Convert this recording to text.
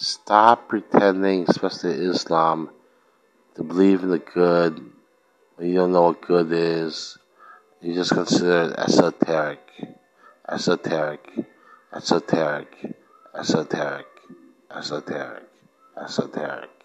Stop pretending, especially Islam, to believe in the good when you don't know what good is. You just consider it esoteric, esoteric, esoteric, esoteric, esoteric, esoteric.